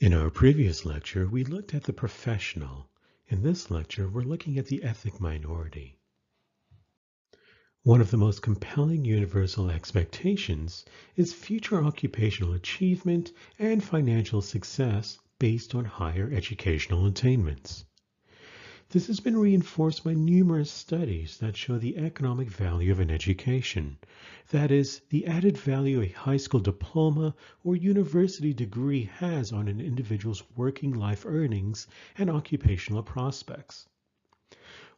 In our previous lecture, we looked at the professional. In this lecture, we're looking at the ethnic minority. One of the most compelling universal expectations is future occupational achievement and financial success based on higher educational attainments. This has been reinforced by numerous studies that show the economic value of an education, that is, the added value a high school diploma or university degree has on an individual's working life earnings and occupational prospects.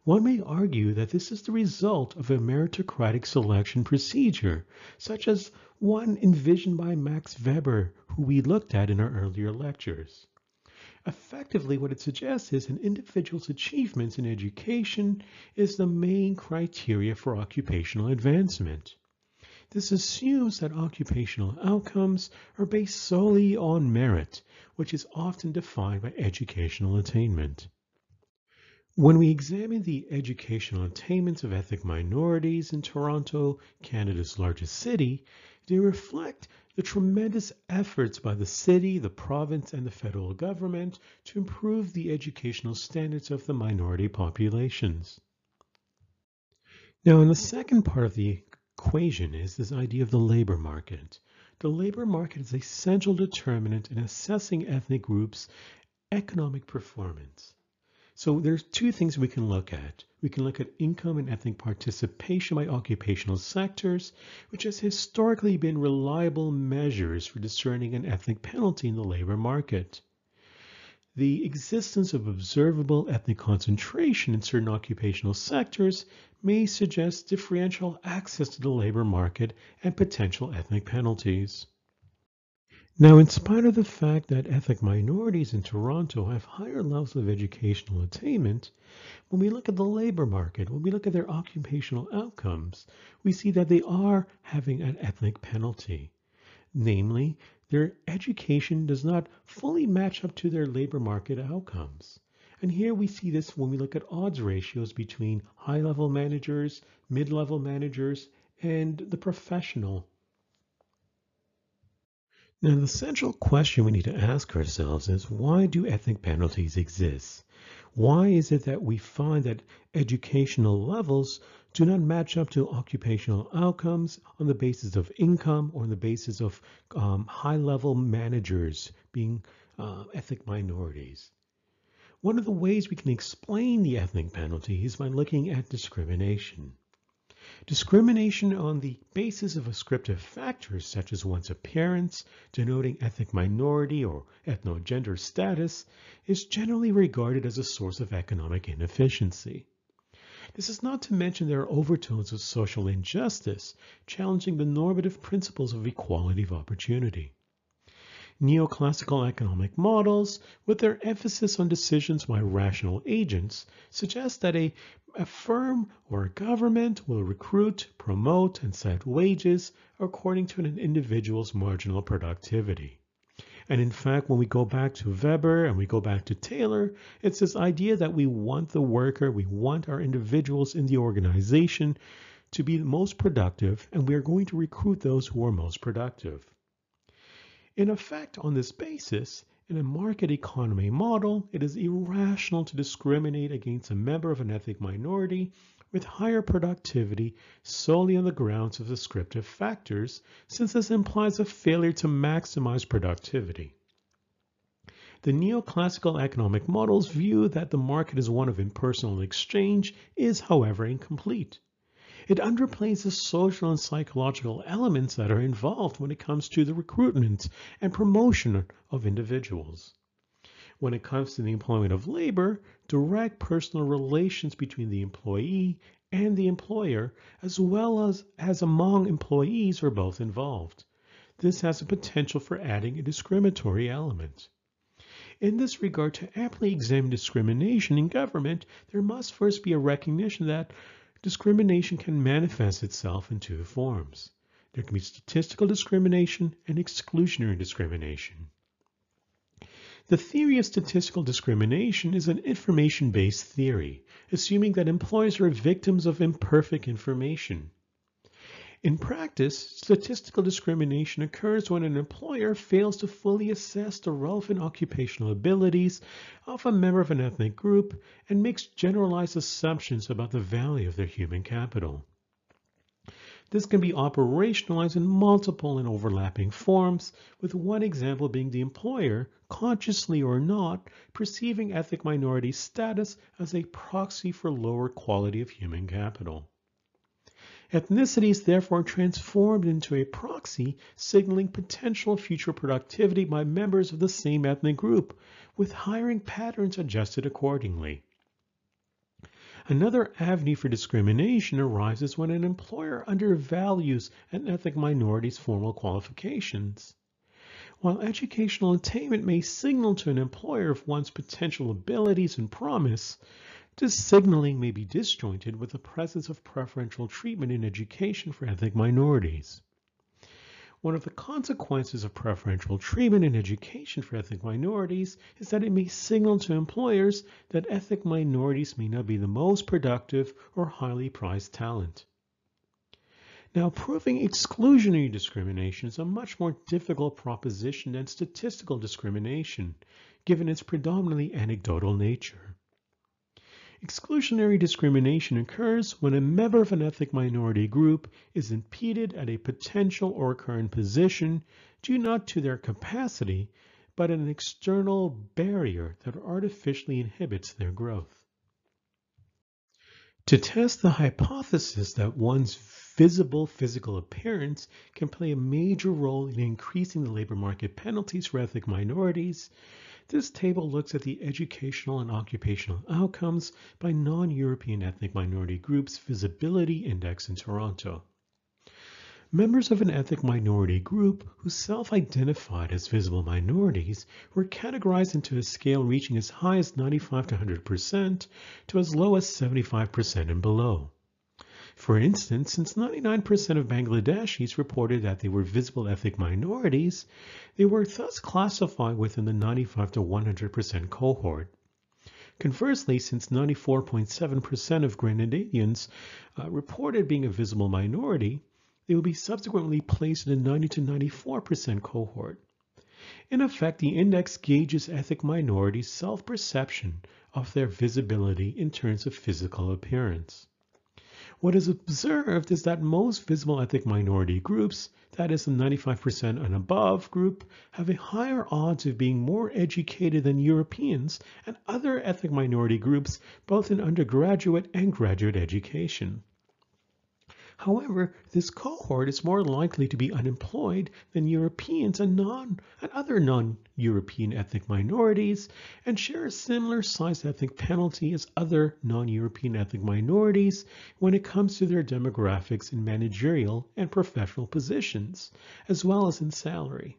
One may argue that this is the result of a meritocratic selection procedure, such as one envisioned by Max Weber, who we looked at in our earlier lectures. Effectively, what it suggests is an individual's achievements in education is the main criteria for occupational advancement. This assumes that occupational outcomes are based solely on merit, which is often defined by educational attainment. When we examine the educational attainments of ethnic minorities in Toronto, Canada's largest city, they reflect the tremendous efforts by the city, the province, and the federal government to improve the educational standards of the minority populations. Now, in the second part of the equation is this idea of the labor market. The labor market is a central determinant in assessing ethnic groups' economic performance. So there's two things we can look at. We can look at income and ethnic participation by occupational sectors, which has historically been reliable measures for discerning an ethnic penalty in the labor market. The existence of observable ethnic concentration in certain occupational sectors may suggest differential access to the labor market and potential ethnic penalties. Now, in spite of the fact that ethnic minorities in Toronto have higher levels of educational attainment, when we look at the labor market, when we look at their occupational outcomes, we see that they are having an ethnic penalty. Namely, their education does not fully match up to their labor market outcomes. And here we see this when we look at odds ratios between high-level managers, mid-level managers, and the professional now, the central question we need to ask ourselves is why do ethnic penalties exist? Why is it that we find that educational levels do not match up to occupational outcomes on the basis of income or on the basis of um, high level managers being uh, ethnic minorities? One of the ways we can explain the ethnic penalty is by looking at discrimination. Discrimination on the basis of ascriptive factors such as one's appearance, denoting ethnic minority or ethnogender status, is generally regarded as a source of economic inefficiency. This is not to mention there are overtones of social injustice, challenging the normative principles of equality of opportunity. Neoclassical economic models, with their emphasis on decisions by rational agents, suggest that a, a firm or a government will recruit, promote, and set wages according to an individual's marginal productivity. And in fact, when we go back to Weber and we go back to Taylor, it's this idea that we want the worker, we want our individuals in the organization to be the most productive, and we are going to recruit those who are most productive. In effect, on this basis, in a market economy model, it is irrational to discriminate against a member of an ethnic minority with higher productivity solely on the grounds of descriptive factors, since this implies a failure to maximize productivity. The neoclassical economic model's view that the market is one of impersonal exchange is, however, incomplete. It underplays the social and psychological elements that are involved when it comes to the recruitment and promotion of individuals. When it comes to the employment of labor, direct personal relations between the employee and the employer, as well as, as among employees, are both involved. This has a potential for adding a discriminatory element. In this regard, to amply examine discrimination in government, there must first be a recognition that discrimination can manifest itself in two forms. There can be statistical discrimination and exclusionary discrimination. The theory of statistical discrimination is an information-based theory, assuming that employers are victims of imperfect information. In practice, statistical discrimination occurs when an employer fails to fully assess the relevant occupational abilities of a member of an ethnic group and makes generalized assumptions about the value of their human capital. This can be operationalized in multiple and overlapping forms, with one example being the employer, consciously or not, perceiving ethnic minority status as a proxy for lower quality of human capital. Ethnicity is therefore transformed into a proxy signaling potential future productivity by members of the same ethnic group, with hiring patterns adjusted accordingly. Another avenue for discrimination arises when an employer undervalues an ethnic minority's formal qualifications. While educational attainment may signal to an employer of one's potential abilities and promise, this signaling may be disjointed with the presence of preferential treatment in education for ethnic minorities. One of the consequences of preferential treatment in education for ethnic minorities is that it may signal to employers that ethnic minorities may not be the most productive or highly prized talent. Now, proving exclusionary discrimination is a much more difficult proposition than statistical discrimination, given its predominantly anecdotal nature. Exclusionary discrimination occurs when a member of an ethnic minority group is impeded at a potential or current position due not to their capacity, but an external barrier that artificially inhibits their growth. To test the hypothesis that one's visible physical appearance can play a major role in increasing the labor market penalties for ethnic minorities, this table looks at the educational and occupational outcomes by non-European ethnic minority groups Visibility Index in Toronto. Members of an ethnic minority group who self-identified as visible minorities were categorized into a scale reaching as high as 95 to 100% to as low as 75% and below. For instance, since 99% of Bangladeshis reported that they were visible ethnic minorities, they were thus classified within the 95 to 100% cohort. Conversely, since 94.7% of Grenadians uh, reported being a visible minority, they will be subsequently placed in the 90 to 94% cohort. In effect, the index gauges ethnic minorities' self-perception of their visibility in terms of physical appearance. What is observed is that most visible ethnic minority groups, that is the 95% and above group, have a higher odds of being more educated than Europeans and other ethnic minority groups, both in undergraduate and graduate education. However, this cohort is more likely to be unemployed than Europeans and, non, and other non-European ethnic minorities and share a similar size ethnic penalty as other non-European ethnic minorities when it comes to their demographics in managerial and professional positions, as well as in salary.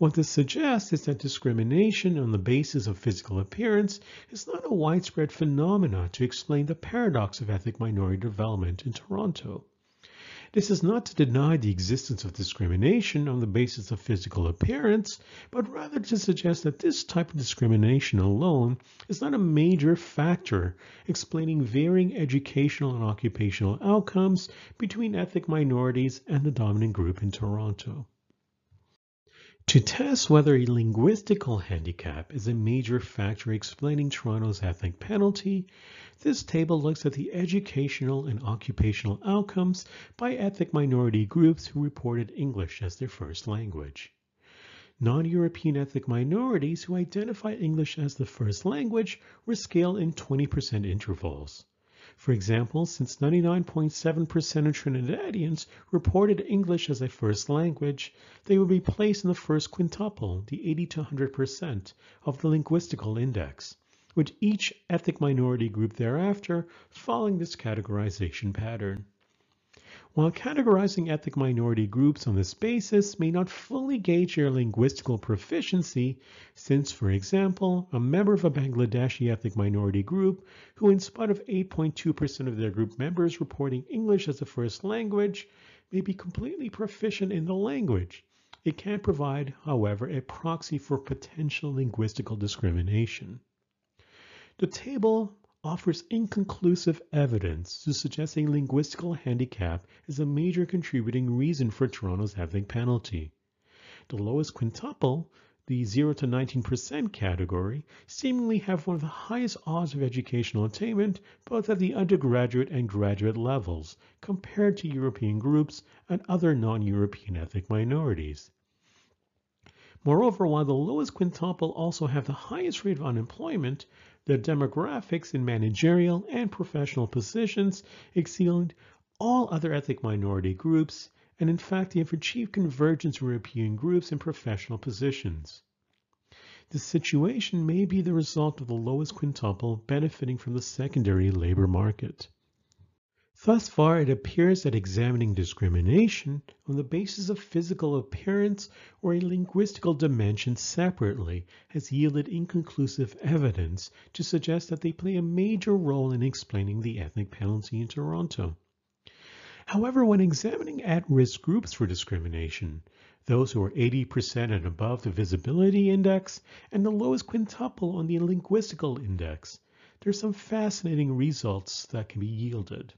What this suggests is that discrimination on the basis of physical appearance is not a widespread phenomenon to explain the paradox of ethnic minority development in Toronto. This is not to deny the existence of discrimination on the basis of physical appearance, but rather to suggest that this type of discrimination alone is not a major factor explaining varying educational and occupational outcomes between ethnic minorities and the dominant group in Toronto. To test whether a linguistical handicap is a major factor explaining Toronto's ethnic penalty, this table looks at the educational and occupational outcomes by ethnic minority groups who reported English as their first language. Non-European ethnic minorities who identify English as the first language were scaled in 20% intervals. For example, since 99.7% of Trinidadians reported English as a first language, they would be placed in the first quintuple, the 80 to 100% of the linguistical index, with each ethnic minority group thereafter following this categorization pattern. While categorizing ethnic minority groups on this basis may not fully gauge their linguistical proficiency, since, for example, a member of a Bangladeshi ethnic minority group who, in spite of 8.2% of their group members reporting English as a first language, may be completely proficient in the language. It can provide, however, a proxy for potential linguistical discrimination. The table offers inconclusive evidence to suggest a linguistical handicap is a major contributing reason for Toronto's ethnic penalty. The lowest quintuple, the 0 to 19% category, seemingly have one of the highest odds of educational attainment both at the undergraduate and graduate levels compared to European groups and other non-European ethnic minorities. Moreover, while the lowest quintuple also have the highest rate of unemployment, their demographics in managerial and professional positions exceed all other ethnic minority groups, and in fact they have achieved convergence in European groups in professional positions. This situation may be the result of the lowest quintuple benefiting from the secondary labor market. Thus far, it appears that examining discrimination on the basis of physical appearance or a linguistical dimension separately has yielded inconclusive evidence to suggest that they play a major role in explaining the ethnic penalty in Toronto. However, when examining at-risk groups for discrimination, those who are 80% and above the visibility index and the lowest quintuple on the linguistical index, there are some fascinating results that can be yielded.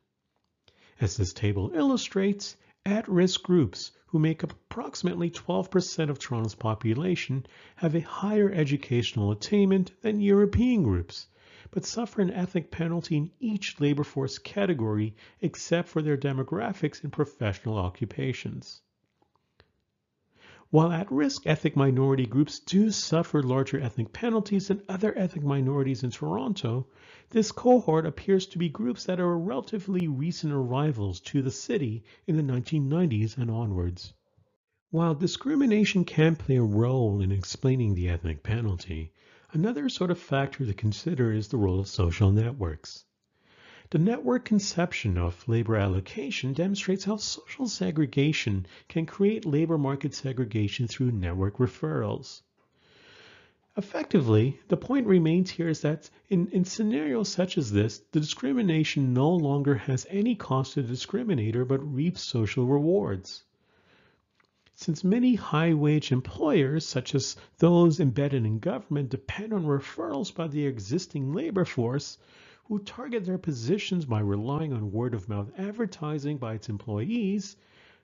As this table illustrates, at-risk groups, who make up approximately 12% of Toronto's population, have a higher educational attainment than European groups, but suffer an ethnic penalty in each labor force category except for their demographics and professional occupations. While at-risk ethnic minority groups do suffer larger ethnic penalties than other ethnic minorities in Toronto, this cohort appears to be groups that are relatively recent arrivals to the city in the 1990s and onwards. While discrimination can play a role in explaining the ethnic penalty, another sort of factor to consider is the role of social networks. The network conception of labor allocation demonstrates how social segregation can create labor market segregation through network referrals. Effectively, the point remains here is that in, in scenarios such as this, the discrimination no longer has any cost to the discriminator but reaps social rewards. Since many high-wage employers, such as those embedded in government, depend on referrals by the existing labor force, who target their positions by relying on word-of-mouth advertising by its employees,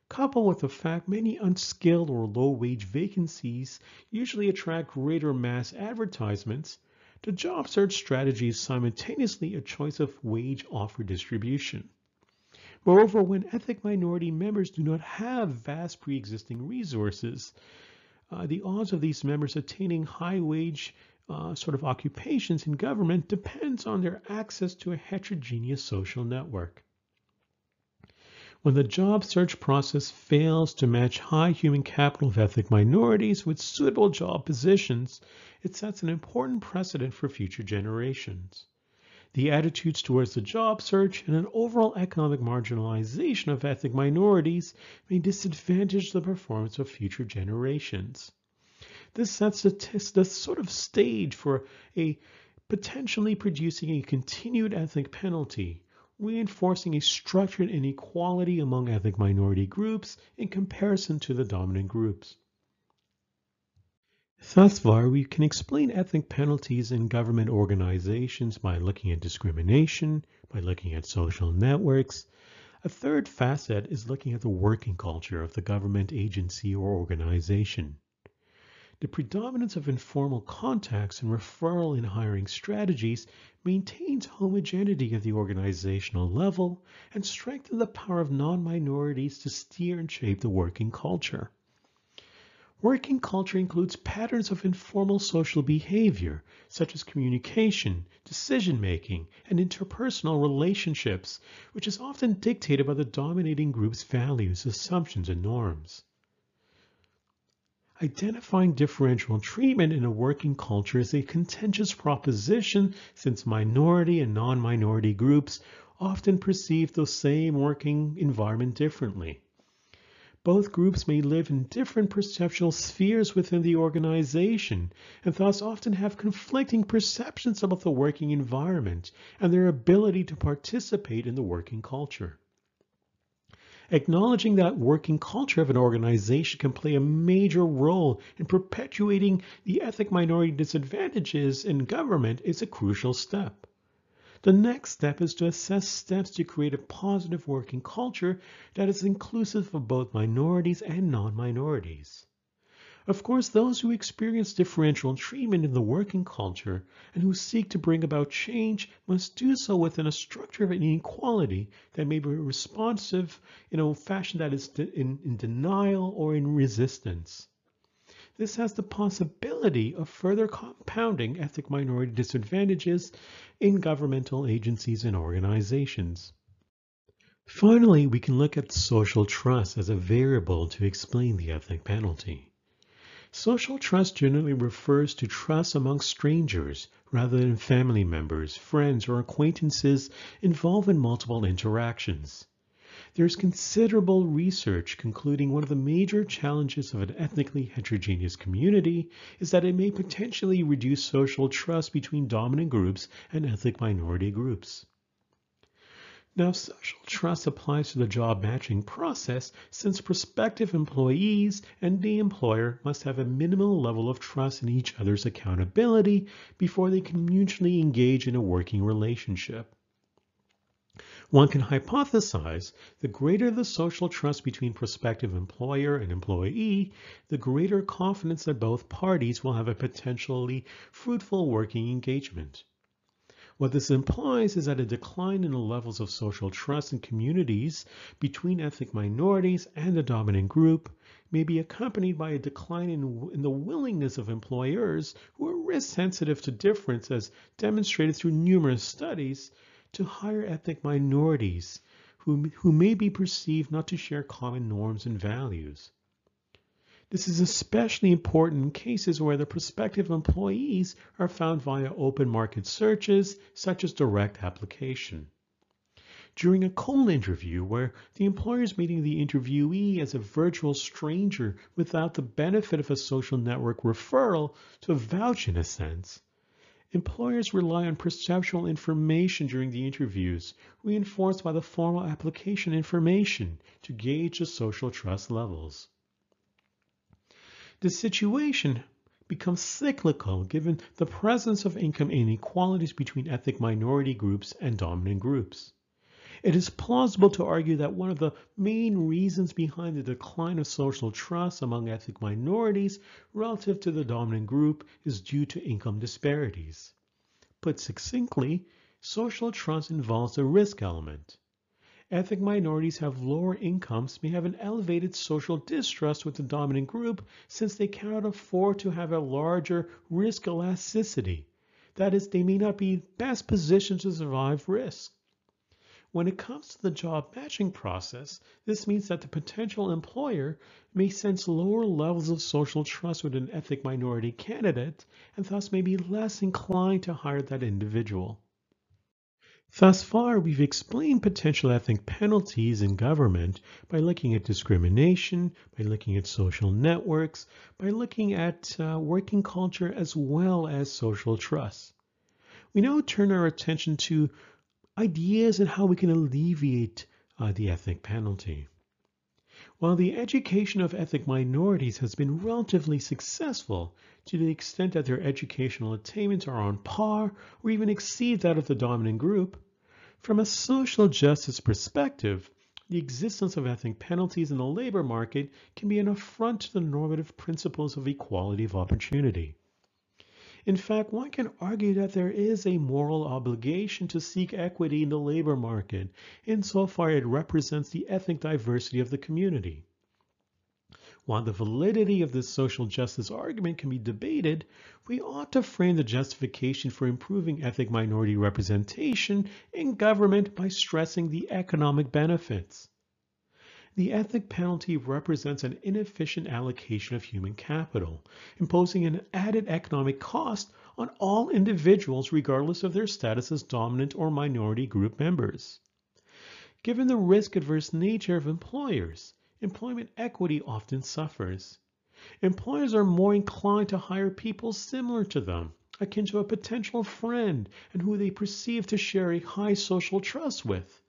coupled with the fact many unskilled or low-wage vacancies usually attract greater mass advertisements, the job search strategy is simultaneously a choice of wage offer distribution. Moreover, when ethnic minority members do not have vast pre-existing resources, uh, the odds of these members attaining high wage uh, sort of occupations in government depends on their access to a heterogeneous social network. When the job search process fails to match high human capital of ethnic minorities with suitable job positions, it sets an important precedent for future generations. The attitudes towards the job search and an overall economic marginalization of ethnic minorities may disadvantage the performance of future generations. This sets the, the sort of stage for a potentially producing a continued ethnic penalty, reinforcing a structured inequality among ethnic minority groups in comparison to the dominant groups. Thus far, we can explain ethnic penalties in government organizations by looking at discrimination, by looking at social networks. A third facet is looking at the working culture of the government agency or organization. The predominance of informal contacts and referral and hiring strategies maintains homogeneity at the organizational level and strengthens the power of non-minorities to steer and shape the working culture. Working culture includes patterns of informal social behavior, such as communication, decision-making, and interpersonal relationships, which is often dictated by the dominating group's values, assumptions, and norms. Identifying differential treatment in a working culture is a contentious proposition since minority and non-minority groups often perceive the same working environment differently. Both groups may live in different perceptual spheres within the organization and thus often have conflicting perceptions about the working environment and their ability to participate in the working culture. Acknowledging that working culture of an organization can play a major role in perpetuating the ethnic minority disadvantages in government is a crucial step. the next step is to assess steps to create a positive working culture that is inclusive of both minorities and non-minorities. Of course, those who experience differential treatment in the working culture and who seek to bring about change must do so within a structure of inequality that may be responsive in a fashion that is in, in denial or in resistance. This has the possibility of further compounding ethnic minority disadvantages in governmental agencies and organizations. Finally, we can look at social trust as a variable to explain the ethnic penalty. Social trust generally refers to trust among strangers rather than family members, friends, or acquaintances involved in multiple interactions. There's considerable research concluding one of the major challenges of an ethnically heterogeneous community is that it may potentially reduce social trust between dominant groups and ethnic minority groups. Now, social trust applies to the job matching process since prospective employees and the employer must have a minimal level of trust in each other's accountability before they can mutually engage in a working relationship. One can hypothesize the greater the social trust between prospective employer and employee, the greater confidence that both parties will have a potentially fruitful working engagement. What this implies is that a decline in the levels of social trust in communities between ethnic minorities and the dominant group may be accompanied by a decline in, in the willingness of employers who are risk sensitive to difference as demonstrated through numerous studies to hire ethnic minorities who, who may be perceived not to share common norms and values. This is especially important in cases where the prospective employees are found via open market searches, such as direct application. During a cold interview where the employer is meeting the interviewee as a virtual stranger without the benefit of a social network referral to vouch in a sense, employers rely on perceptual information during the interviews, reinforced by the formal application information to gauge the social trust levels. The situation becomes cyclical given the presence of income inequalities between ethnic minority groups and dominant groups. It is plausible to argue that one of the main reasons behind the decline of social trust among ethnic minorities relative to the dominant group is due to income disparities. Put succinctly, social trust involves a risk element ethnic minorities have lower incomes may have an elevated social distrust with the dominant group since they cannot afford to have a larger risk elasticity. That is, they may not be best positioned to survive risk. When it comes to the job matching process, this means that the potential employer may sense lower levels of social trust with an ethnic minority candidate and thus may be less inclined to hire that individual. Thus far, we've explained potential ethnic penalties in government by looking at discrimination, by looking at social networks, by looking at uh, working culture as well as social trust. We now turn our attention to ideas and how we can alleviate uh, the ethnic penalty. While the education of ethnic minorities has been relatively successful to the extent that their educational attainments are on par or even exceed that of the dominant group, from a social justice perspective, the existence of ethnic penalties in the labor market can be an affront to the normative principles of equality of opportunity. In fact, one can argue that there is a moral obligation to seek equity in the labor market, insofar it represents the ethnic diversity of the community. While the validity of this social justice argument can be debated, we ought to frame the justification for improving ethnic minority representation in government by stressing the economic benefits. The ethnic penalty represents an inefficient allocation of human capital, imposing an added economic cost on all individuals regardless of their status as dominant or minority group members. Given the risk-averse nature of employers, employment equity often suffers. Employers are more inclined to hire people similar to them, akin to a potential friend and who they perceive to share a high social trust with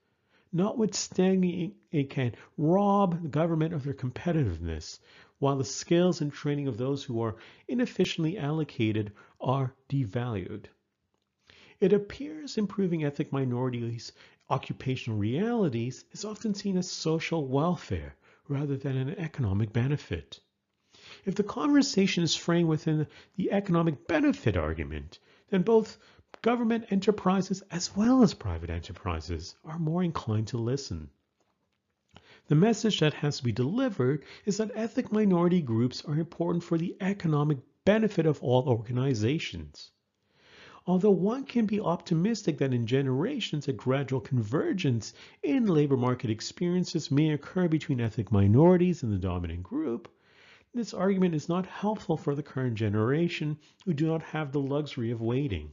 notwithstanding it can rob the government of their competitiveness, while the skills and training of those who are inefficiently allocated are devalued. It appears improving ethnic minorities' occupational realities is often seen as social welfare rather than an economic benefit. If the conversation is framed within the economic benefit argument, then both government enterprises as well as private enterprises are more inclined to listen. The message that has to be delivered is that ethnic minority groups are important for the economic benefit of all organizations. Although one can be optimistic that in generations a gradual convergence in labor market experiences may occur between ethnic minorities and the dominant group, this argument is not helpful for the current generation who do not have the luxury of waiting.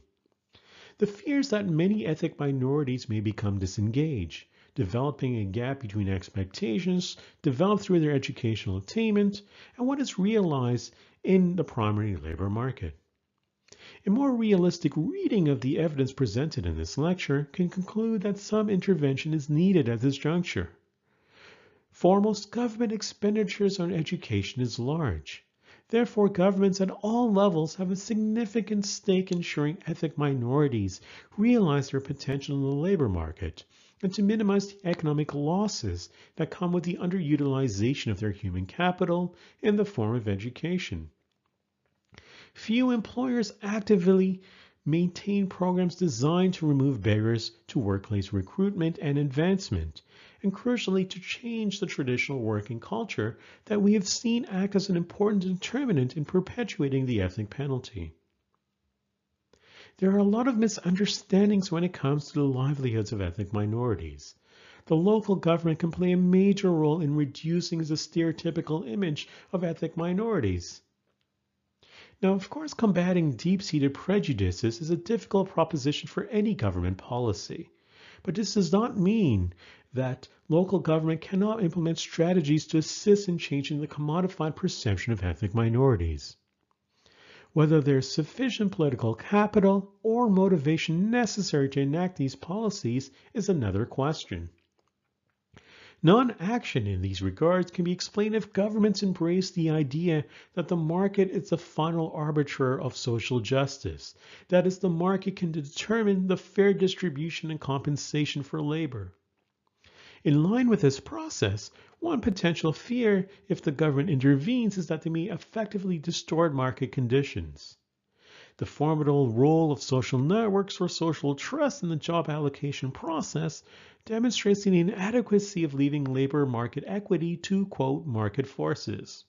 The fears that many ethnic minorities may become disengaged, developing a gap between expectations developed through their educational attainment and what is realized in the primary labor market. A more realistic reading of the evidence presented in this lecture can conclude that some intervention is needed at this juncture. Foremost, government expenditures on education is large. Therefore, governments at all levels have a significant stake in ensuring ethnic minorities realize their potential in the labor market and to minimize the economic losses that come with the underutilization of their human capital in the form of education. Few employers actively maintain programs designed to remove barriers to workplace recruitment and advancement, and crucially to change the traditional working culture that we have seen act as an important determinant in perpetuating the ethnic penalty. There are a lot of misunderstandings when it comes to the livelihoods of ethnic minorities. The local government can play a major role in reducing the stereotypical image of ethnic minorities. Now, of course, combating deep-seated prejudices is a difficult proposition for any government policy. But this does not mean that local government cannot implement strategies to assist in changing the commodified perception of ethnic minorities. Whether there's sufficient political capital or motivation necessary to enact these policies is another question. Non-action in these regards can be explained if governments embrace the idea that the market is the final arbiter of social justice. That is, the market can determine the fair distribution and compensation for labor. In line with this process, one potential fear if the government intervenes is that they may effectively distort market conditions. The formidable role of social networks or social trust in the job allocation process demonstrates the inadequacy of leaving labor market equity to, quote, market forces.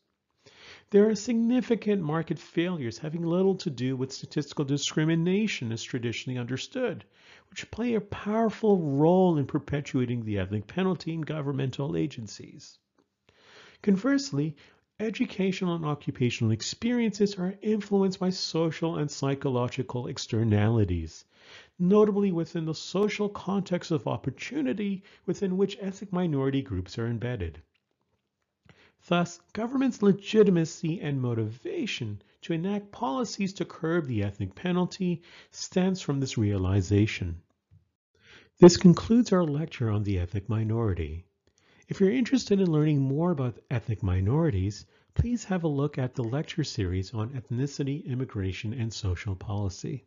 There are significant market failures having little to do with statistical discrimination as traditionally understood, which play a powerful role in perpetuating the ethnic penalty in governmental agencies. Conversely, Educational and occupational experiences are influenced by social and psychological externalities, notably within the social context of opportunity within which ethnic minority groups are embedded. Thus, government's legitimacy and motivation to enact policies to curb the ethnic penalty stems from this realization. This concludes our lecture on the ethnic minority. If you're interested in learning more about ethnic minorities, please have a look at the lecture series on ethnicity, immigration, and social policy.